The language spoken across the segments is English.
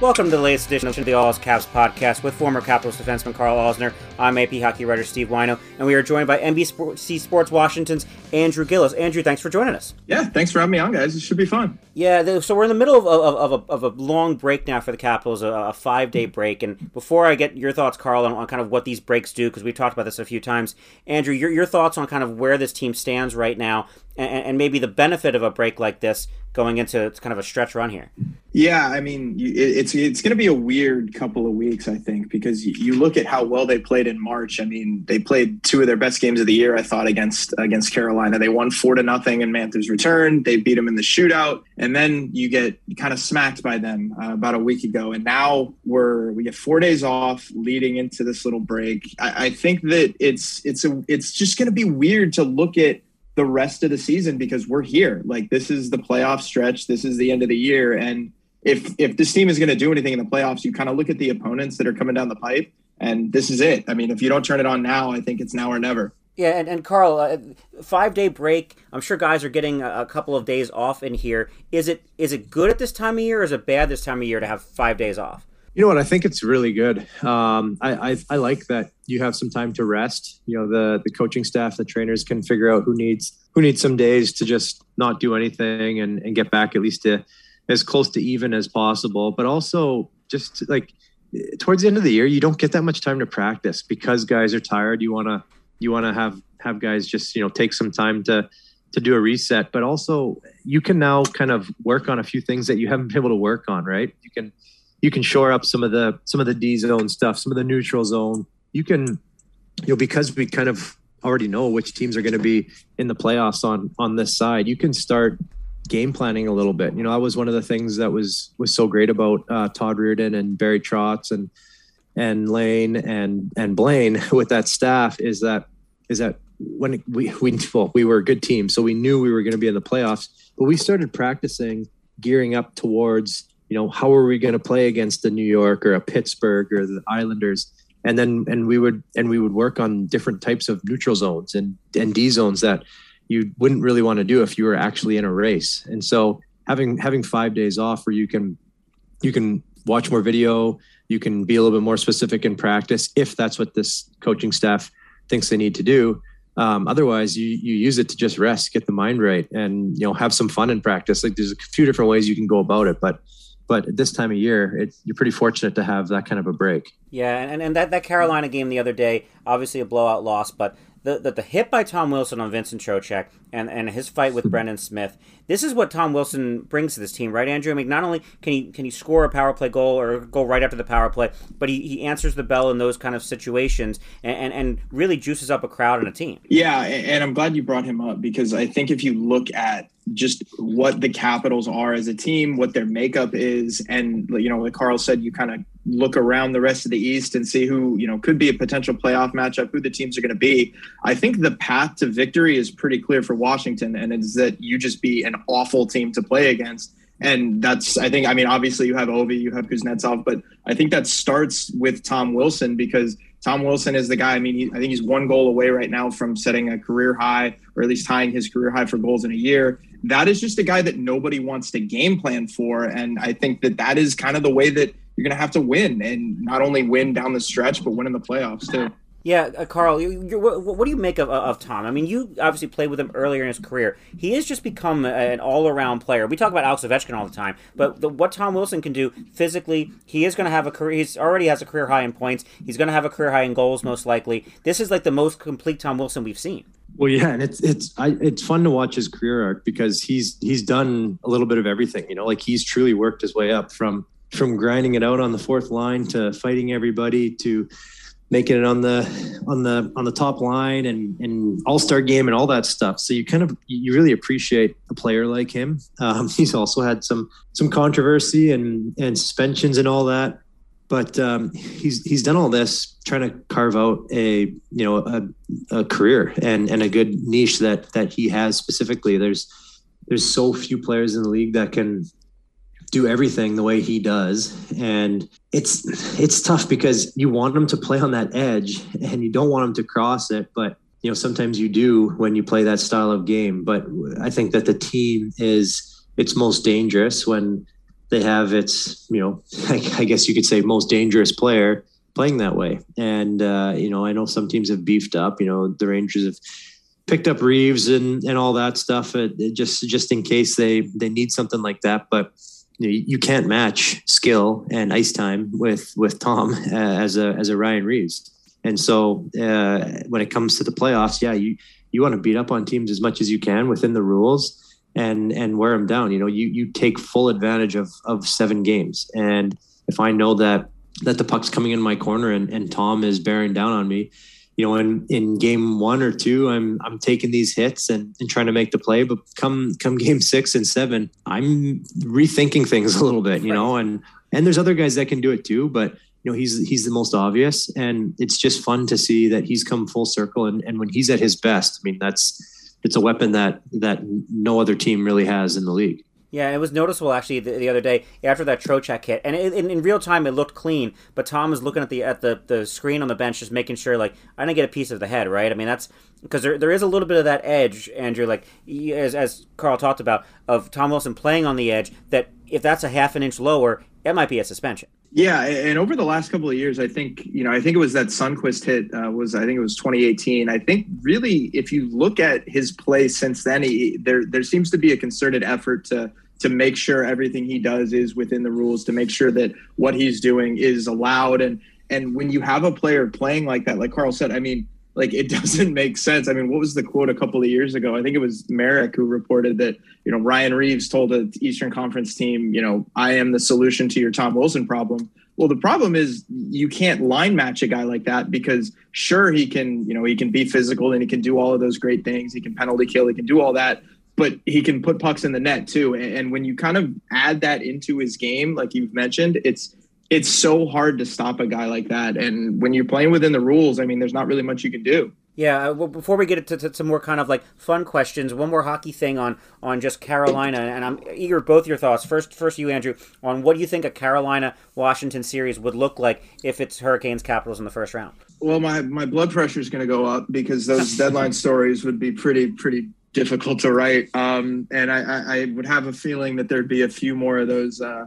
Welcome to the latest edition of the All Caps podcast with former Capitals defenseman Carl Alzner. I'm AP hockey writer Steve Whyno, and we are joined by NBC Sports Washington's Andrew Gillis. Andrew, thanks for joining us. Yeah, thanks for having me on, guys. It should be fun. Yeah, so we're in the middle of, of, of, a, of a long break now for the Capitals, a, a five day break. And before I get your thoughts, Carl, on, on kind of what these breaks do, because we've talked about this a few times, Andrew, your, your thoughts on kind of where this team stands right now, and, and maybe the benefit of a break like this going into kind of a stretch run here. Yeah, I mean, it's it's going to be a weird couple of weeks, I think, because you, you look at how well they played in March. I mean, they played two of their best games of the year, I thought, against against Carolina. They won four to nothing in Mantha's return. They beat them in the shootout, and then you get kind of smacked by them uh, about a week ago. And now we're we get four days off leading into this little break. I, I think that it's it's a it's just going to be weird to look at the rest of the season because we're here. Like this is the playoff stretch. This is the end of the year. And if if this team is going to do anything in the playoffs, you kind of look at the opponents that are coming down the pipe, and this is it. I mean, if you don't turn it on now, I think it's now or never. Yeah, and, and Carl, uh, five day break. I'm sure guys are getting a, a couple of days off in here. Is it is it good at this time of year, or is it bad this time of year to have five days off? You know what? I think it's really good. Um, I, I I like that you have some time to rest. You know, the the coaching staff, the trainers can figure out who needs who needs some days to just not do anything and, and get back at least to as close to even as possible. But also, just like towards the end of the year, you don't get that much time to practice because guys are tired. You wanna you wanna have have guys just you know take some time to to do a reset. But also, you can now kind of work on a few things that you haven't been able to work on. Right? You can you can shore up some of the some of the D zone stuff, some of the neutral zone. You can, you know, because we kind of already know which teams are going to be in the playoffs on on this side. You can start game planning a little bit. You know, that was one of the things that was was so great about uh, Todd Reirden and Barry Trotz and and Lane and and Blaine with that staff is that is that when we we well we were a good team, so we knew we were going to be in the playoffs, but we started practicing gearing up towards you know how are we going to play against the New York or a Pittsburgh or the Islanders and then and we would and we would work on different types of neutral zones and and D zones that you wouldn't really want to do if you were actually in a race. And so having having 5 days off where you can you can watch more video, you can be a little bit more specific in practice if that's what this coaching staff thinks they need to do. Um, otherwise, you you use it to just rest, get the mind right, and you know have some fun in practice. Like there's a few different ways you can go about it, but but at this time of year, it, you're pretty fortunate to have that kind of a break. Yeah, and, and that, that Carolina game the other day, obviously a blowout loss, but the, the, the hit by Tom Wilson on Vincent Trocheck and, and his fight with hmm. Brendan Smith, this is what Tom Wilson brings to this team, right, Andrew? I mean, not only can he can he score a power play goal or go right after the power play, but he, he answers the bell in those kind of situations and, and, and really juices up a crowd and a team. Yeah, and I'm glad you brought him up because I think if you look at just what the Capitals are as a team, what their makeup is, and you know, like Carl said, you kind of look around the rest of the East and see who you know could be a potential playoff matchup, who the teams are going to be. I think the path to victory is pretty clear for Washington, and it's that you just be an awful team to play against. And that's, I think, I mean, obviously you have Ovi, you have Kuznetsov, but I think that starts with Tom Wilson because Tom Wilson is the guy. I mean, he, I think he's one goal away right now from setting a career high, or at least tying his career high for goals in a year. That is just a guy that nobody wants to game plan for, and I think that that is kind of the way that you're going to have to win, and not only win down the stretch, but win in the playoffs too. Yeah, uh, Carl, you, you, what, what do you make of, of Tom? I mean, you obviously played with him earlier in his career. He has just become a- an all-around player. We talk about Alex Ovechkin all the time, but the, what Tom Wilson can do physically, he is going to have a career. He's already has a career high in points. He's going to have a career high in goals, most likely. This is like the most complete Tom Wilson we've seen. Well, yeah, and it's it's I, it's fun to watch his career arc because he's he's done a little bit of everything. You know, like he's truly worked his way up from from grinding it out on the fourth line to fighting everybody to making it on the on the on the top line and and all star game and all that stuff. So you kind of you really appreciate a player like him. Um, he's also had some some controversy and and suspensions and all that but um, he's he's done all this trying to carve out a you know a, a, career and and a good niche that that he has specifically. There's there's so few players in the league that can do everything the way he does, and it's it's tough because you want him to play on that edge and you don't want him to cross it, but you know sometimes you do when you play that style of game. But I think that the team is it's most dangerous when they have its, you know, I, guess you could say most dangerous player playing that way. And, uh, you know, I know some teams have beefed up, you know, the Rangers have picked up Reaves and, and all that stuff it, it just, just in case they, they need something like that. But, you, know, you can't match skill and ice time with, with Tom uh, as a, as a Ryan Reaves. And so uh, when it comes to the playoffs, yeah, you, you want to beat up on teams as much as you can within the rules and and wear them down. You know, you you take full advantage of of seven games. And if I know that that the puck's coming in my corner and, and Tom is bearing down on me, you know, in, in game one or two, I'm I'm taking these hits and, and trying to make the play. But come come game six and seven, I'm rethinking things a little bit, you know, and and there's other guys that can do it too, but you know, he's he's the most obvious. And it's just fun to see that he's come full circle and, and when he's at his best, I mean that's it's a weapon that that no other team really has in the league. Yeah, it was noticeable actually the, the other day after that Trocheck hit, and it, in, in, real time it looked clean. But Tom was looking at the at the, the screen on the bench, just making sure like I didn't get a piece of the head, right? I mean that's because there, there is a little bit of that edge, Andrew, like as as Carl talked about of Tom Wilson playing on the edge. That if that's a half an inch lower, it might be a suspension. Yeah, and over the last couple of years, I think you know, I think it was that Sundqvist hit uh, was I think it was 2018. I think really, if you look at his play since then, he, there there seems to be a concerted effort to to make sure everything he does is within the rules, to make sure that what he's doing is allowed. And and when you have a player playing like that, like Carl said, I mean, like it doesn't make sense. I mean, what was the quote a couple of years ago? I think it was Merrick who reported that, you know, Ryan Reaves told an Eastern Conference team, you know, I am the solution to your Tom Wilson problem. Well, the problem is you can't line match a guy like that because sure he can, you know, he can be physical and he can do all of those great things. He can penalty kill, he can do all that, but he can put pucks in the net too. And when you kind of add that into his game, like you've mentioned, it's it's so hard to stop a guy like that. And when you're playing within the rules, I mean, there's not really much you can do. Yeah, uh, well, before we get to, to, more kind of like fun questions, one more hockey thing on on just Carolina, and I'm eager both your thoughts. First, first you, Andrew, on what do you think a Carolina Washington series would look like if it's Hurricanes Capitals in the first round? Well, my my blood pressure is going to go up because those deadline stories would be pretty pretty difficult to write, um, and I, I, would have a feeling that there'd be a few more of those. Uh,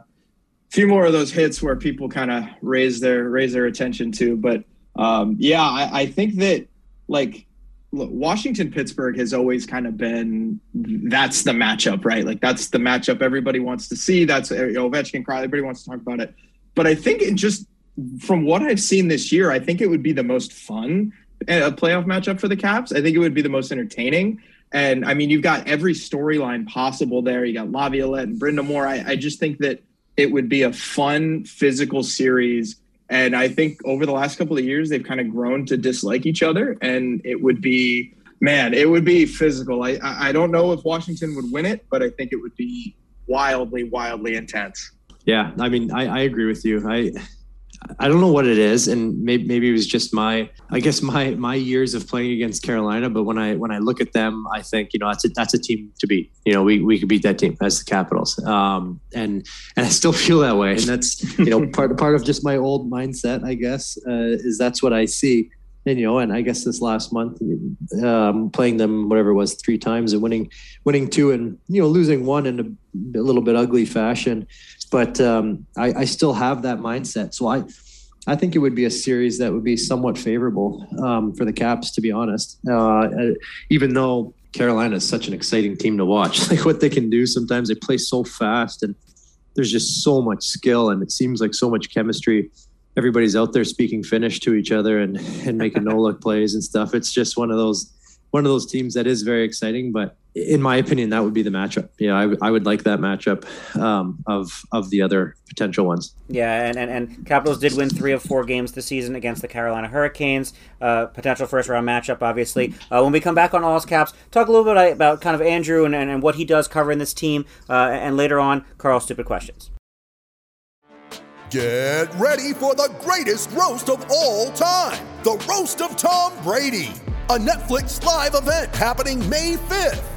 few more of those hits where people kind of raise their raise their attention to. But um, yeah, I, I, think that like Washington Pittsburgh has always kind of been that's the matchup, right? Like that's the matchup everybody wants to see. That's you know, Ovechkin, Crosby, everybody wants to talk about it. But I think it just from what I've seen this year, I think it would be the most fun a uh, playoff matchup for the Caps. I think it would be the most entertaining. And I mean, you've got every storyline possible there. You got Laviolette and Brind'Amour. I, I just think that it would be a fun physical series. And I think over the last couple of years, they've kind of grown to dislike each other. And it would be, man, it would be physical. I, I don't know if Washington would win it, but I think it would be wildly, wildly intense. Yeah. I mean, I, I agree with you. I, I don't know what it is, and maybe maybe it was just my I guess my my years of playing against Carolina. But when I when I look at them, I think you know that's a that's a team to beat. You know, we we could beat that team as the Capitals, um, and and I still feel that way. And that's you know part part of just my old mindset, I guess, uh, is that's what I see. And you know, and I guess this last month, um, playing them whatever it was three times and winning winning two and you know losing one in a, a little bit ugly fashion but um, I, I, still have that mindset. So I, I think it would be a series that would be somewhat favorable um, for the Caps, to be honest. Uh, even though Carolina is such an exciting team to watch, like what they can do sometimes, they play so fast and there's just so much skill and it seems like so much chemistry. Everybody's out there speaking Finnish to each other and, and making no look plays and stuff. It's just one of those one of those teams that is very exciting. But in my opinion, that would be the matchup. Yeah, I, w- I would like that matchup um, of of the other potential ones. Yeah, and, and, and Capitals did win three of four games this season against the Carolina Hurricanes. Uh, potential first round matchup, obviously. Uh, when we come back on All's Caps, talk a little bit about kind of Andrew and, and, and what he does covering this team, uh, and later on, Carl's stupid questions. Get ready for the greatest roast of all time the Roast of Tom Brady, a Netflix live event happening May 5th.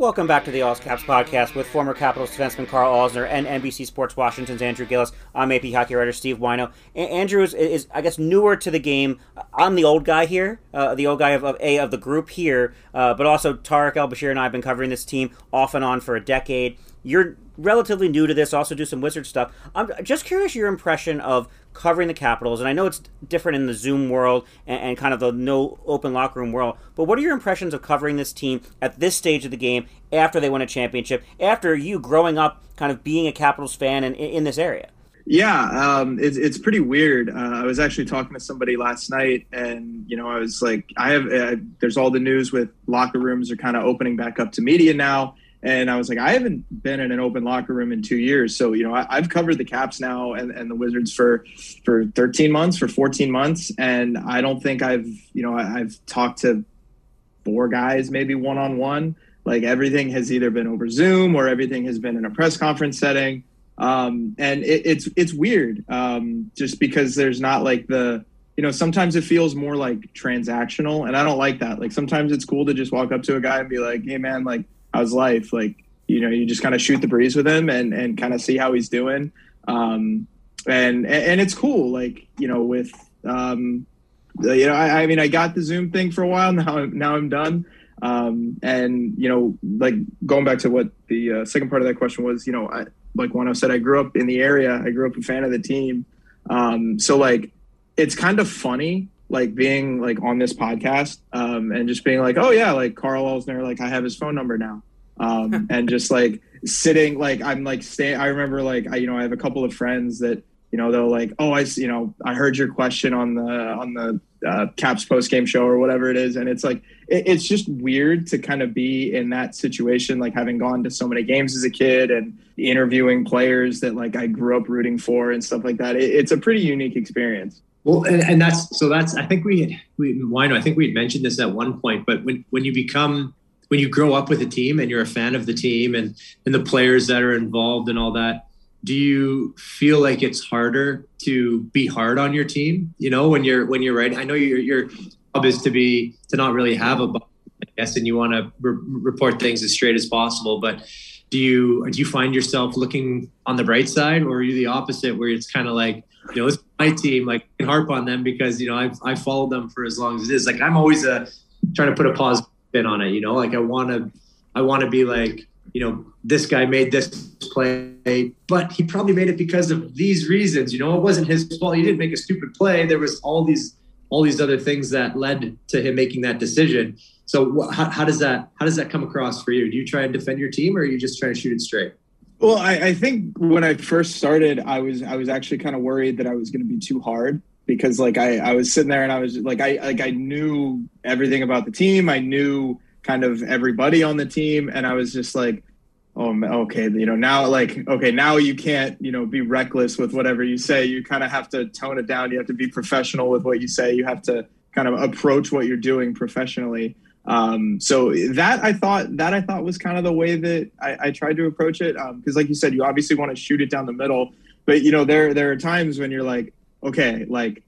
Welcome back to the All Caps podcast with former Capitals defenseman Carl Alzner and NBC Sports Washington's Andrew Gillis. I'm AP hockey writer Steve Whyno. A- Andrew is, is, I guess, newer to the game. I'm the old guy here, uh, the old guy of, of, A of the group here, uh, but also Tarik El-Bashir and I have been covering this team off and on for a decade. You're relatively new to this, also do some wizard stuff. I'm just curious your impression of covering the Capitals, and I know it's different in the Zoom world and, and, kind of the no open locker room world, but what are your impressions of covering this team at this stage of the game after they win a championship, after you growing up kind of being a Capitals fan in, in this area? Yeah, um, it's it's pretty weird. Uh, I was actually talking to somebody last night, and you know, I was like, I have uh, there's all the news with locker rooms are kind of opening back up to media now, and I was like, I haven't been in an open locker room in two years. So, you know, I, have covered the Caps now and, and the Wizards for for 13 months, for 14 months. And I don't think I've, you know, I, have talked to four guys, maybe one on one. Like everything has either been over Zoom or everything has been in a press conference setting. Um, and it, it's it's weird um, just because there's not like the, you know, sometimes it feels more like transactional. And I don't like that. Like sometimes it's cool to just walk up to a guy and be like, hey, man, like, how's life? Like, you know, you just kind of shoot the breeze with him and, and kind of see how he's doing. Um, and, and it's cool. Like, you know, with, um, you know, I, I mean, I got the Zoom thing for a while now. Now I'm done. Um, and you know, like going back to what the uh, second part of that question was, you know, I, like Whyno said, I grew up in the area. I grew up a fan of the team. Um, so like, it's kind of funny like being like on this podcast um, and just being like, oh yeah, like Carl Alzner, like I have his phone number now, um, and just like sitting, like I'm like staying. I remember like I, you know I have a couple of friends that you know they'll like, oh I you know I heard your question on the on the uh, Caps post game show or whatever it is, and it's like it, it's just weird to kind of be in that situation, like having gone to so many games as a kid and interviewing players that like I grew up rooting for and stuff like that. It, it's a pretty unique experience. Well, and, and that's so that's I think we had we Whyno, I think we had mentioned this at one point, but when when you become when you grow up with a team and you're a fan of the team and and the players that are involved and all that, do you feel like it's harder to be hard on your team? You know, when you're when you're right. I know your your job is to be to not really have a I guess, and you want to re- report things as straight as possible, but do you do you find yourself looking on the bright side or are you the opposite where it's kind of like you know, it's my team. Like, I can harp on them because you know I've I followed them for as long as it is. Like, I'm always a uh, trying to put a positive spin on it. You know, like I want to, I want to be like, you know, this guy made this play, but he probably made it because of these reasons. You know, it wasn't his fault. He didn't make a stupid play. There was all these all these other things that led to him making that decision. So, how, how does that how does that come across for you? Do you try and defend your team, or are you just trying to shoot it straight? Well, I, I, think when I first started, I was I was actually kind of worried that I was going to be too hard because like I, I was sitting there and I was like I like I knew everything about the team. I knew kind of everybody on the team, and I was just like, oh, okay, you know, now like okay, now you can't you know be reckless with whatever you say. You kind of have to tone it down. You have to be professional with what you say. You have to kind of approach what you're doing professionally. Um, so that I thought that I thought was kind of the way that I, I tried to approach it. Because, um, like you said, you obviously want to shoot it down the middle. but you know, there there are times when you're like, okay, like,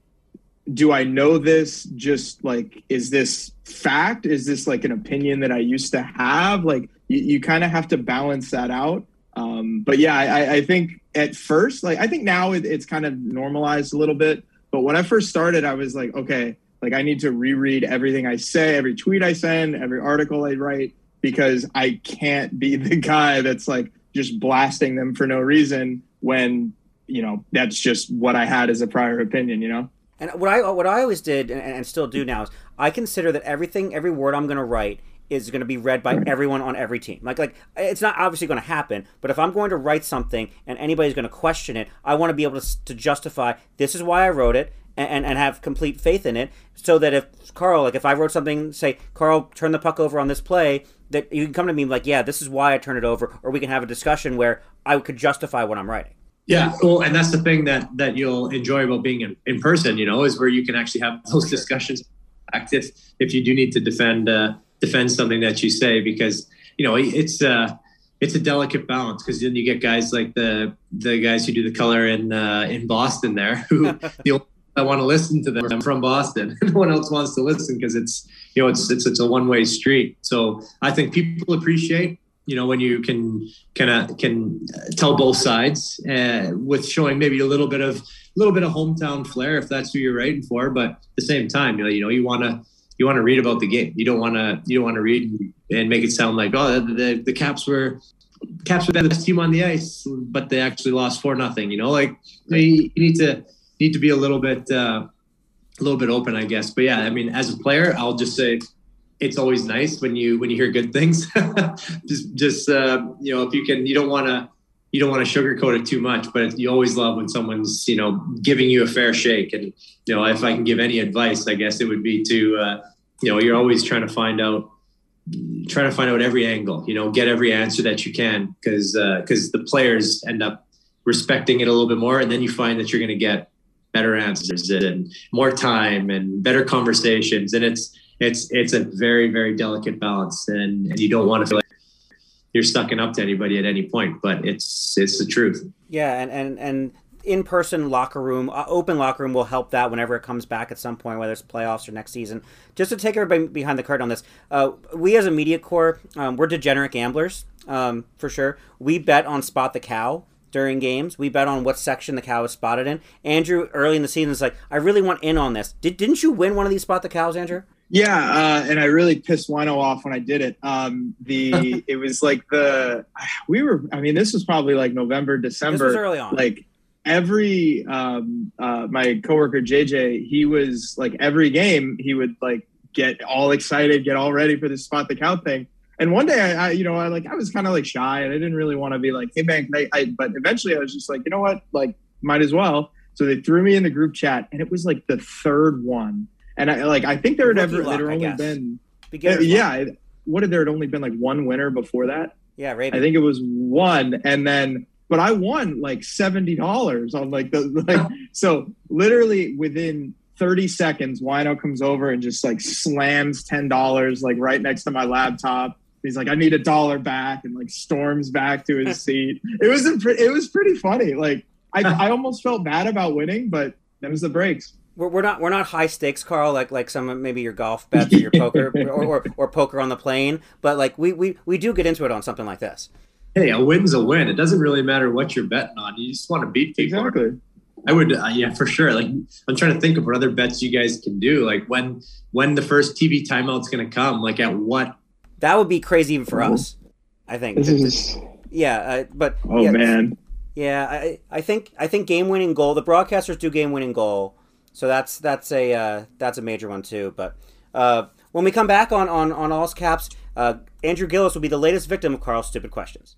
do I know this? Just like, is this fact? Is this like an opinion that I used to have? Like, you, you kind of have to balance that out. Um, but yeah, I, I think at first, like, I think now it, it's kind of normalized a little bit. But when I first started, I was like, okay, like I need to reread everything I say, every tweet I send, every article I write, because I can't be the guy that's like just blasting them for no reason when you know that's just what I had as a prior opinion. You know. And what I what I always did and, and still do now is I consider that everything, every word I'm going to write is going to be read by everyone on every team. Like like it's not obviously going to happen, but if I'm going to write something and anybody's going to question it, I want to be able to, to justify this is why I wrote it and, and have complete faith in it so that if Carl like if I wrote something say Carl turn the puck over on this play that you can come to me like yeah this is why I turn it over or we can have a discussion where I could justify what I'm writing. Yeah, well, and that's the thing that that you'll enjoy about being in, in person, you know, is where you can actually have those discussions. If if you do need to defend uh, defend something that you say, because you know it's uh it's a delicate balance because then you get guys like the the guys who do the color in uh, in Boston there who the I want to listen to them. I'm from Boston. no one else wants to listen because it's you know it's it's it's a one way street. So I think people appreciate you know when you can kind of can tell both sides uh, with showing maybe a little bit of a little bit of hometown flair if that's who you're writing for. But at the same time, you know you know you want to you want to read about the game. You don't want to you don't want to read and make it sound like oh the, the, the Caps were Caps were the best team on the ice, but they actually lost four nothing. You know like you need to need to be a little bit uh, a little bit open, I guess. But yeah, I mean, as a player, I'll just say it's always nice when you when you hear good things. just just uh, you know, if you can, you don't want to you don't want to sugarcoat it too much, but you always love when someone's you know giving you a fair shake. And you know, if I can give any advice, I guess it would be to uh, you know, you're always trying to find out trying to find out every angle you know get every answer that you can because because uh, the players end up respecting it a little bit more and then you find that you're going to get better answers and more time and better conversations. And it's it's it's a very very delicate balance, and, and you don't want to feel like you're stucking up to anybody at any point. But it's it's the truth. Yeah, and and and in person locker room, uh, open locker room will help that whenever it comes back at some point, whether it's playoffs or next season. Just to take everybody behind the curtain on this, uh, we as a media corps, um, we're degenerate gamblers um, for sure. We bet on Spot the Cow during games. We bet on what section the cow was spotted in. Andrew, early in the season, is like, I really want in on this. Did, didn't you win one of these spot the cows, Andrew? Yeah, uh, and I really pissed Whyno off when I did it. Um, the it was like the we were. I mean, this was probably like November, December. Early on. Like every um, uh, my coworker JJ, he was like every game he would like get all excited, get all ready for the spot the cow thing. And one day, I, I you know, I like I was kind of like shy, and I didn't really want to be like, "Hey, man," I, I, but eventually, I was just like, you know what, like, might as well. So they threw me in the group chat, and it was like the third one, and I like I think there had ever luck, there only been, uh, yeah, what had there had only been like one winner before that? Yeah, right. I think it was one, and then but I won like seventy dollars on like the like so literally within 30 seconds, Whyno comes over and just like slams $10 like right next to my laptop he's like, I need a dollar back, and like storms back to his seat. It was a pre- it was pretty funny. Like I, I almost felt bad about winning, but that was the breaks. We're, we're not we're not high stakes, Carl. Like like some maybe your golf bets or your poker or, or, or poker on the plane. But like we, we we do get into it on something like this. Hey, a win's a win. It doesn't really matter what you're betting on. You just want to beat people. Exactly. I would, uh, yeah, for sure. Like, I'm trying to think of what other bets you guys can do. Like, when when the first TV timeout's going to come. Like, at what that would be crazy even for us. I think. This is... Yeah, uh, but oh yeah, man. Yeah, I, I think I think game winning goal. The broadcasters do game winning goal, so that's that's a uh, that's a major one too. But uh, when we come back on on on All's Caps, uh, Andrew Gillis will be the latest victim of Carl's stupid questions.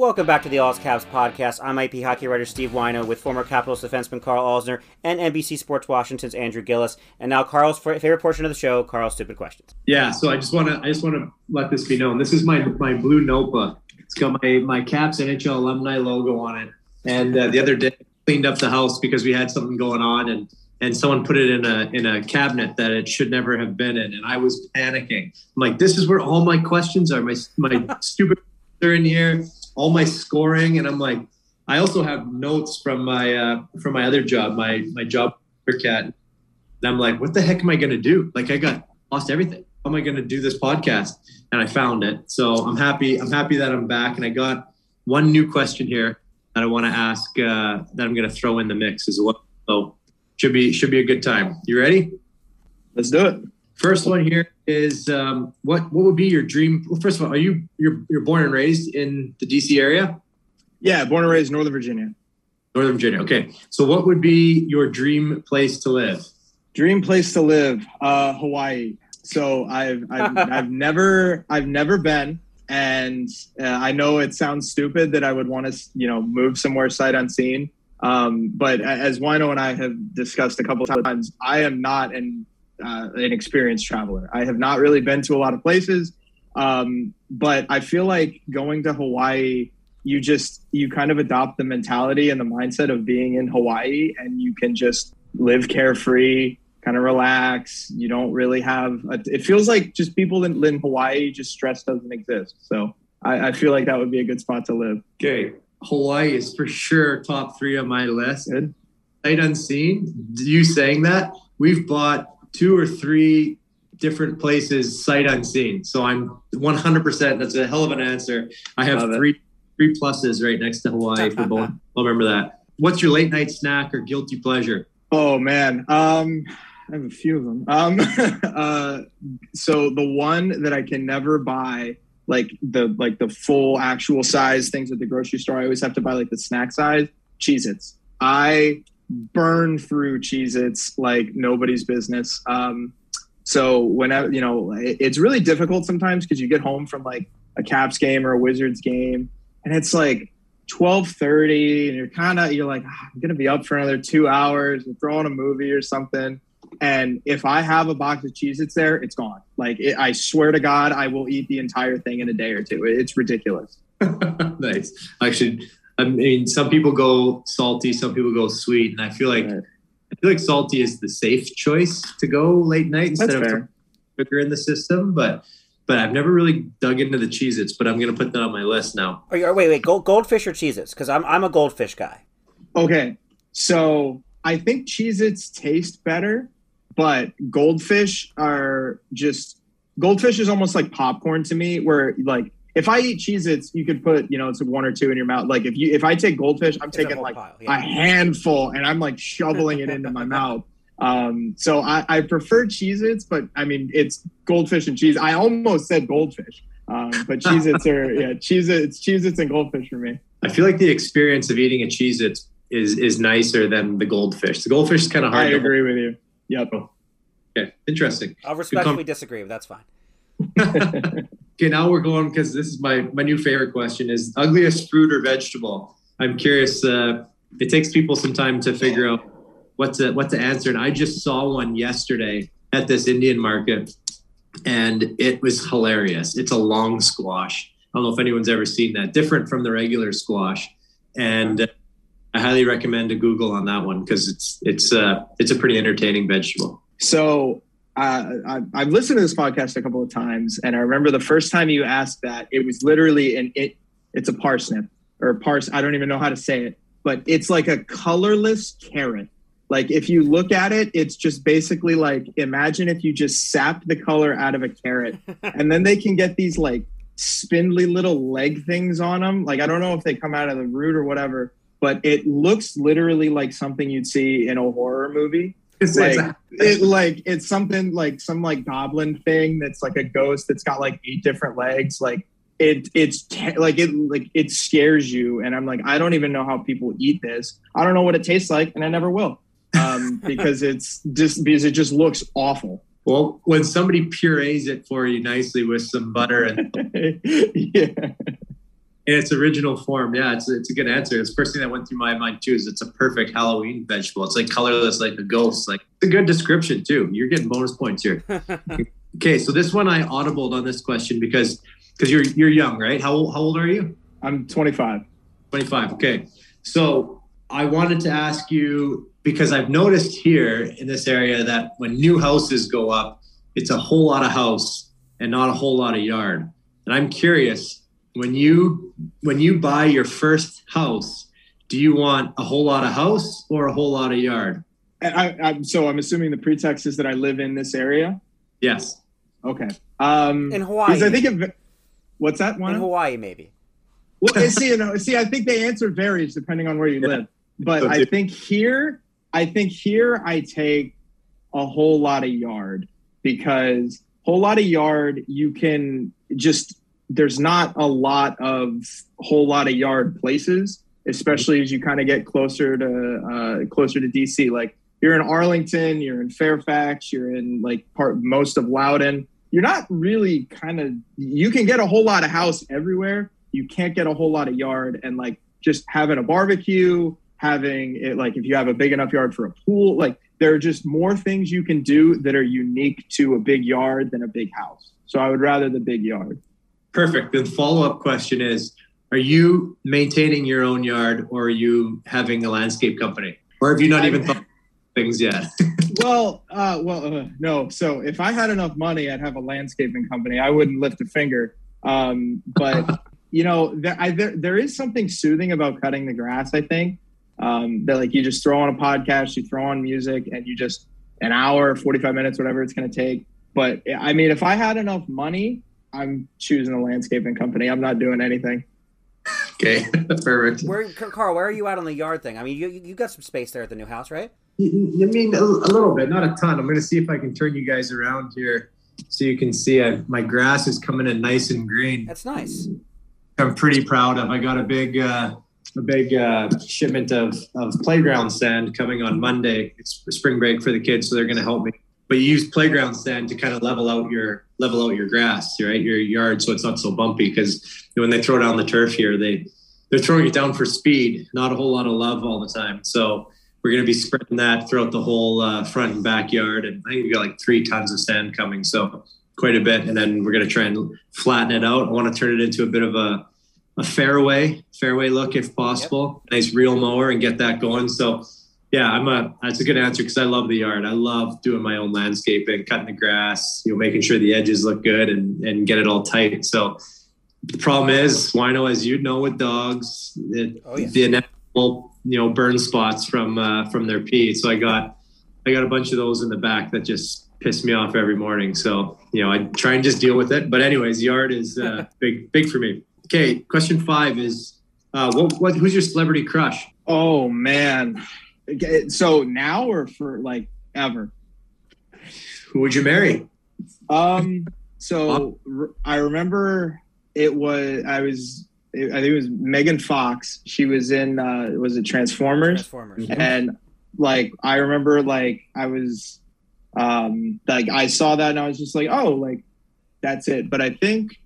Welcome back to the All's Caps podcast. I'm AP hockey writer Steve Whyno with former Capitals defenseman Carl Alzner and NBC Sports Washington's Andrew Gillis. And now Carl's favorite portion of the show, Carl's stupid questions. Yeah, so I just want to I just want to let this be known. This is my my blue notebook. It's got my my Caps NHL alumni logo on it. And uh, the other day, I cleaned up the house because we had something going on, and and someone put it in a in a cabinet that it should never have been in, and I was panicking. I'm like, this is where all my questions are. My my stupid are in here all my scoring, and I'm like, I also have notes from my uh, from my other job, my my job for cat. And I'm like, what the heck am I gonna do? Like, I got lost everything. How am I gonna do this podcast? And I found it. So I'm happy. I'm happy that I'm back, and I got one new question here that I want to ask uh, that I'm gonna throw in the mix as well. So should be should be a good time. You ready? Let's do it. First one here is um, what what would be your dream? Well, first of all, are you you're you're born and raised in the DC area? Yeah, born and raised Northern Virginia. Northern Virginia. Okay, so what would be your dream place to live? Dream place to live, uh, Hawaii. So I've I've, I've never I've never been, and uh, I know it sounds stupid that I would want to you know move somewhere sight unseen. Um, but as Whyno and I have discussed a couple of times, I am not an uh, an experienced traveler. I have not really been to a lot of places, um, but I feel like going to Hawaii, you just you kind of adopt the mentality and the mindset of being in Hawaii, and you can just live carefree, kind of relax. You don't really have. A, it feels like just people in, in Hawaii, just stress doesn't exist. So I, I feel like that would be a good spot to live. Okay, Hawaii is for sure top three on my list. Good. Sight unseen. You saying that? We've bought two or three different places sight unseen. So I'm 100%. That's a hell of an answer. I have three three pluses right next to Hawaii for both. I'll remember that. What's your late night snack or guilty pleasure? Oh man, um, I have a few of them. Um, uh, so the one that I can never buy, like the like the full actual size things at the grocery store, I always have to buy like the snack size Cheez-Its. I burn through Cheez Its like nobody's business. Um, so whenever, you know, it's really difficult sometimes because you get home from like a Caps game or a Wizards game and it's like 1230 and you're kind of, you're like, ah, I'm going to be up for another two hours and throw on a movie or something. And if I have a box of Cheez Its there, it's gone. Like it, I swear to God, I will eat the entire thing in a day or two. It's ridiculous. nice. Actually, I mean, some people go salty, some people go sweet, and I feel like right. I feel like salty is the safe choice to go late night instead That's of fair. sugar in the system. But but I've never really dug into the Cheez-Its, but I'm gonna put that on my list now. Oh, are you, wait, wait, gold, goldfish or Cheez-Its? Because I'm I'm a goldfish guy. Okay, so I think Cheez-Its taste better, but goldfish are just goldfish is almost like popcorn to me, where like if I eat Cheez-Its, you could put, you know, it's one or two in your mouth. Like if you if I take goldfish, I'm It's taking whole like pile, yeah. a handful and I'm like shoveling it into my mouth. Um, so I, I prefer Cheez-Its, but I mean it's goldfish and cheese. I almost said goldfish. Um, but Cheez-Its are yeah, Cheez-Its, Cheez-Its and goldfish for me. I feel like the experience of eating a Cheez-Its is is nicer than the goldfish. The goldfish is kind of hard. I to agree with you. Yep. Okay, interesting. I'll Good respectfully com- disagree, but that's fine. okay, now we're going because this is my my new favorite question: is ugliest fruit or vegetable? I'm curious. Uh, it takes people some time to figure out what to what to answer, and I just saw one yesterday at this Indian market, and it was hilarious. It's a long squash. I don't know if anyone's ever seen that. Different from the regular squash, and uh, I highly recommend a Google on that one because it's it's uh, it's a pretty entertaining vegetable. So uh, I, I've listened to this podcast a couple of times, and I remember the first time you asked that, it was literally an it. It's a parsnip or pars. I don't even know how to say it, but it's like a colorless carrot. Like if you look at it, it's just basically like imagine if you just sap the color out of a carrot, and then they can get these like spindly little leg things on them. Like I don't know if they come out of the root or whatever, but it looks literally like something you'd see in a horror movie It's- like it's- it like it's something like some like goblin thing that's like a ghost that's got like eight different legs like it it's te- like it like it scares you and i'm like i don't even know how people eat this. I don't know what it tastes like and i never will um because it's just because it just looks awful. Well, when somebody purees it for you nicely with some butter and yeah in its original form, yeah, it's it's a good answer. It's the first thing that went through my mind too. Is it's a perfect Halloween vegetable. It's like colorless, like a ghost. Like it's a good description too. You're getting bonus points here. okay, so this one I audibled on this question because because you're you're young, right? How old, how old are you? I'm 25. 25. Okay, so I wanted to ask you because I've noticed here in this area that when new houses go up, it's a whole lot of house and not a whole lot of yard. And I'm curious when you when you buy your first house, do you want a whole lot of house or a whole lot of yard? I, I'm so I'm assuming the pretext is that I live in this area. Yes. Okay. Um, In Hawaii. 'cause I think of what's that one? In Hawaii, maybe. Well, see, you know, see, I think the answer varies depending on where you live. But So I think here, I think here I take a whole lot of yard because whole lot of yard you can just there's not a lot of whole lot of yard places, especially as you kind of get closer to uh, closer to DC. Like you're in Arlington, you're in Fairfax, you're in like part most of Loudoun. You're not really kind of you can get a whole lot of house everywhere. You can't get a whole lot of yard and like just having a barbecue, having it like if you have a big enough yard for a pool, like there are just more things you can do that are unique to a big yard than a big house. So I would rather the big yard. Perfect. The follow up question is Are you maintaining your own yard or are you having a landscape company? Or have you not even thought things yet? well, uh, well, uh, no. So if I had enough money, I'd have a landscaping company. I wouldn't lift a finger. Um, but you know, there, I, there, there is something soothing about cutting the grass. I think um, that like you just throw on a podcast, you throw on music, and you just an hour, forty five minutes, whatever it's going to take. But I mean, if I had enough money, I'm choosing a landscaping company. I'm not doing anything. Okay, perfect. Where, Carl, where are you at on the yard thing? I mean, you you you got some space there at the new house, right? I mean, a, a little bit, not a ton. I'm going to see if I can turn you guys around here so you can see I, my grass is coming in nice and green. That's nice. I'm pretty proud of. I got a big, uh, a big uh, shipment of, of playground sand coming on Monday. It's spring break for the kids, so they're going to help me. But you use playground sand to kind of level out your level out your grass, right? Your yard, so it's not so bumpy. Because when they throw down the turf here, they they're throwing it down for speed, not a whole lot of love all the time. So we're going to be spreading that throughout the whole uh, front and backyard. And I think we got like three tons of sand coming, so quite a bit. And then we're going to try and flatten it out. I want to turn it into a bit of a a fairway fairway look if possible. Nice real mower and get that going. So yeah, I'm a that's a good answer because I love the yard. I love doing my own landscaping, cutting the grass, you know, making sure the edges look good and and get it all tight. So the problem is, Whyno, as you know, with dogs, it, Oh, yeah. the inevitable, you know, burn spots from uh, from their pee. So I got I got a bunch of those in the back that just piss me off every morning. So you know, I try and just deal with it. But anyways, yard is uh, big big for me. Okay, question five is, uh, what, what who's your celebrity crush? Oh man. Okay, So now or for like ever? Who would you marry? Um. So r- I remember it was I was I think it was Megan Fox. She was in uh was it Transformers? Transformers. And like I remember like I was um like I saw that and I was just like oh like that's it. But I think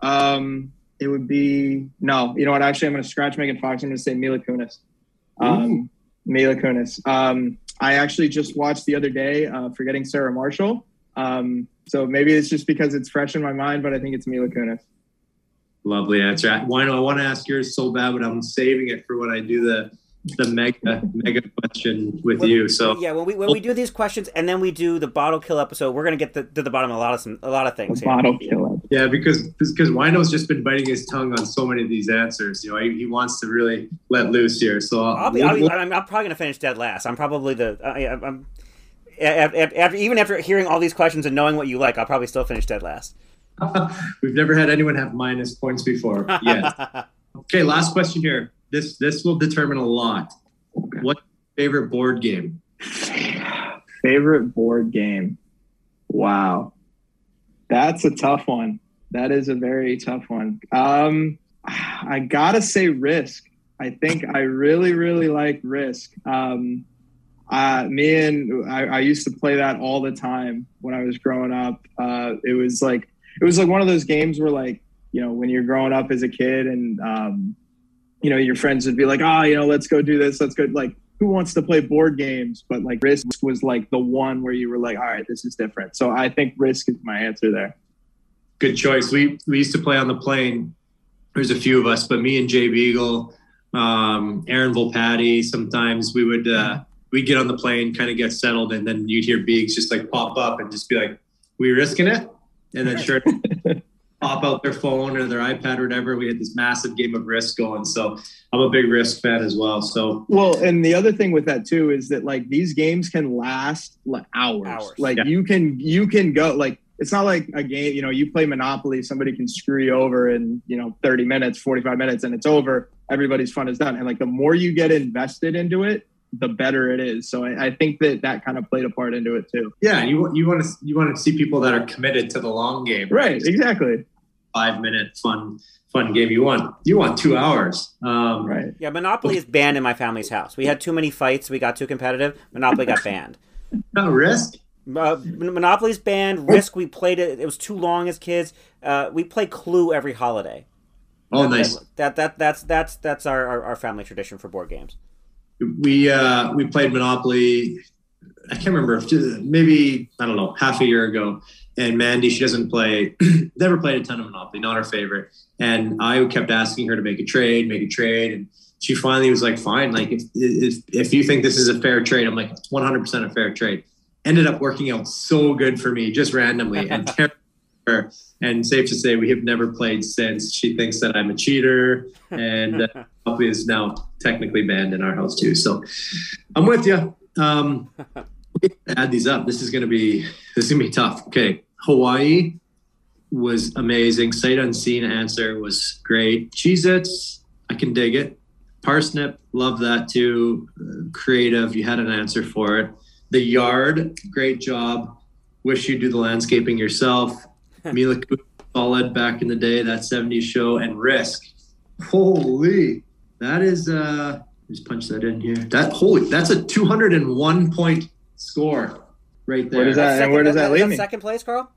um it would be no. You know what? Actually, I'm going to scratch Megan Fox. I'm going to say Mila Kunis. Um, Mila Kunis. Um, I actually just watched the other day, uh, Forgetting Sarah Marshall. Um, so maybe it's just because it's fresh in my mind, but I think it's Mila Kunis. Lovely answer. Whyno, I want to ask yours so bad, but I'm saving it for when I do the the mega mega question with you. So yeah, when we when we do these questions and then we do the bottle kill episode, we're gonna get the, to the bottom of a lot of some a lot of things. Here. Bottle killer. Yeah, because because Whyno's just been biting his tongue on so many of these answers. You know, he, he wants to really let loose here. So I'll be, I'll be I'm, I'm probably gonna finish dead last. I'm probably the I, I'm after, after even after hearing all these questions and knowing what you like, I'll probably still finish dead last. We've never had anyone have minus points before. Yes. okay, last question here. This this will determine a lot. What favorite board game? Favorite board game? Wow, that's a tough one. That is a very tough one. Um, I gotta say Risk. I think I really, really like Risk. Um, uh, me and I, I used to play that all the time when I was growing up. Uh, it was like it was like one of those games where like you know, when you're growing up as a kid and, um, you know, your friends would be like, oh, you know, let's go do this. Let's go. Like, who wants to play board games? But like Risk was like the one where you were like, all right, this is different. So I think Risk is my answer there. Good choice. We we used to play on the plane. There's a few of us, but me and Jay Beagle, um, Aaron Volpatti, sometimes we would uh, we'd get on the plane, kind of get settled, and then you'd hear Beags just like pop up and just be like, "We risking it?" And then sure, pop out their phone or their iPad or whatever. We had this massive game of Risk going. So I'm a big Risk fan as well. So well, and the other thing with that too is that like these games can last like hours. Hours. Like Yeah. you can you can go like it's not like a game. You know, you play Monopoly, somebody can screw you over in you know 30 minutes, 45 minutes, and it's over. Everybody's fun is done. And like the more you get invested into it, the better it is. So I, I think that that kind of played a part into it too. yeah, you you want to you want to see people that are committed to the long game. Right. Exactly. Five minute fun fun game. You want you want two hours. Um, Right. Yeah, Monopoly is banned in my family's house. We had too many fights. We got too competitive. Monopoly got banned. No risk. Uh, Monopoly's banned. Risk, we played it. It was too long as kids. Uh, we play Clue every holiday. Oh, That- nice. That, that that's that's that's our, our, our family tradition for board games. we uh we played monopoly i can't remember if maybe i don't know half a year ago and mandy she doesn't play never played a ton of monopoly not her favorite and i kept asking her to make a trade make a trade and she finally was like fine like if if, if you think this is a fair trade i'm like 100% a fair trade ended up working out so good for me just randomly and terrible her. and safe to say we have never played since she thinks that i'm a cheater and uh, Monopoly is now technically banned in our house too. So I'm with you. Um, add these up. This is gonna be this is gonna be tough. Okay, Hawaii was amazing. Sight unseen answer was great. Cheez-Its, I can dig it. Parsnip, love that too. Uh, creative, you had an answer for it. The Yard, great job. Wish you'd do the landscaping yourself. Mila solid back in the day, that 70s show, and Risk. Holy, that is uh just punch that in here. That holy that's a 201 point score right there. Where does that- Second- where does that is leave me? Second place, Carl.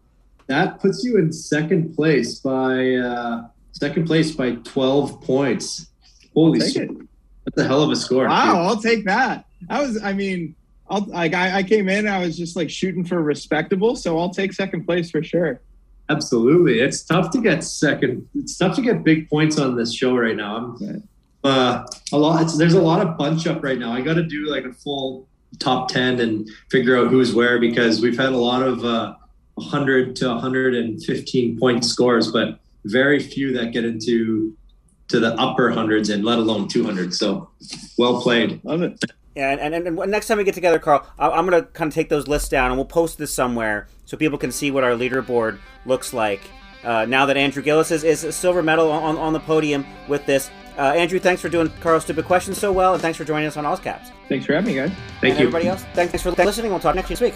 That puts you in second place by uh second place by 12 points. Holy shit. it. That's a hell of a score. Wow, dude. I'll take that. I was, I mean, I'll like I, I came in, I was just like shooting for respectable, so I'll take second place for sure. Absolutely. It's tough to get second. It's tough to get big points on this show right now. I'm uh, a lot. It's, there's a lot of bunch up right now. I got to do like a full top 10 and figure out who's where because we've had a lot of uh, 100 to 115 point scores, but very few that get into to the upper hundreds and let alone 200. So well played. Love it. Yeah, and, and, and next time we get together, Carl, I- I'm going to kind of take those lists down and we'll post this somewhere so people can see what our leaderboard looks like. Uh, now that Andrew Gillis is, is a silver medal on, on the podium with this. Uh, Andrew, thanks for doing Carl's Stupid Questions so well, and thanks for joining us on Ozcaps. Thanks for having me, guys. Thank and you. everybody else, thanks for listening. We'll talk next week.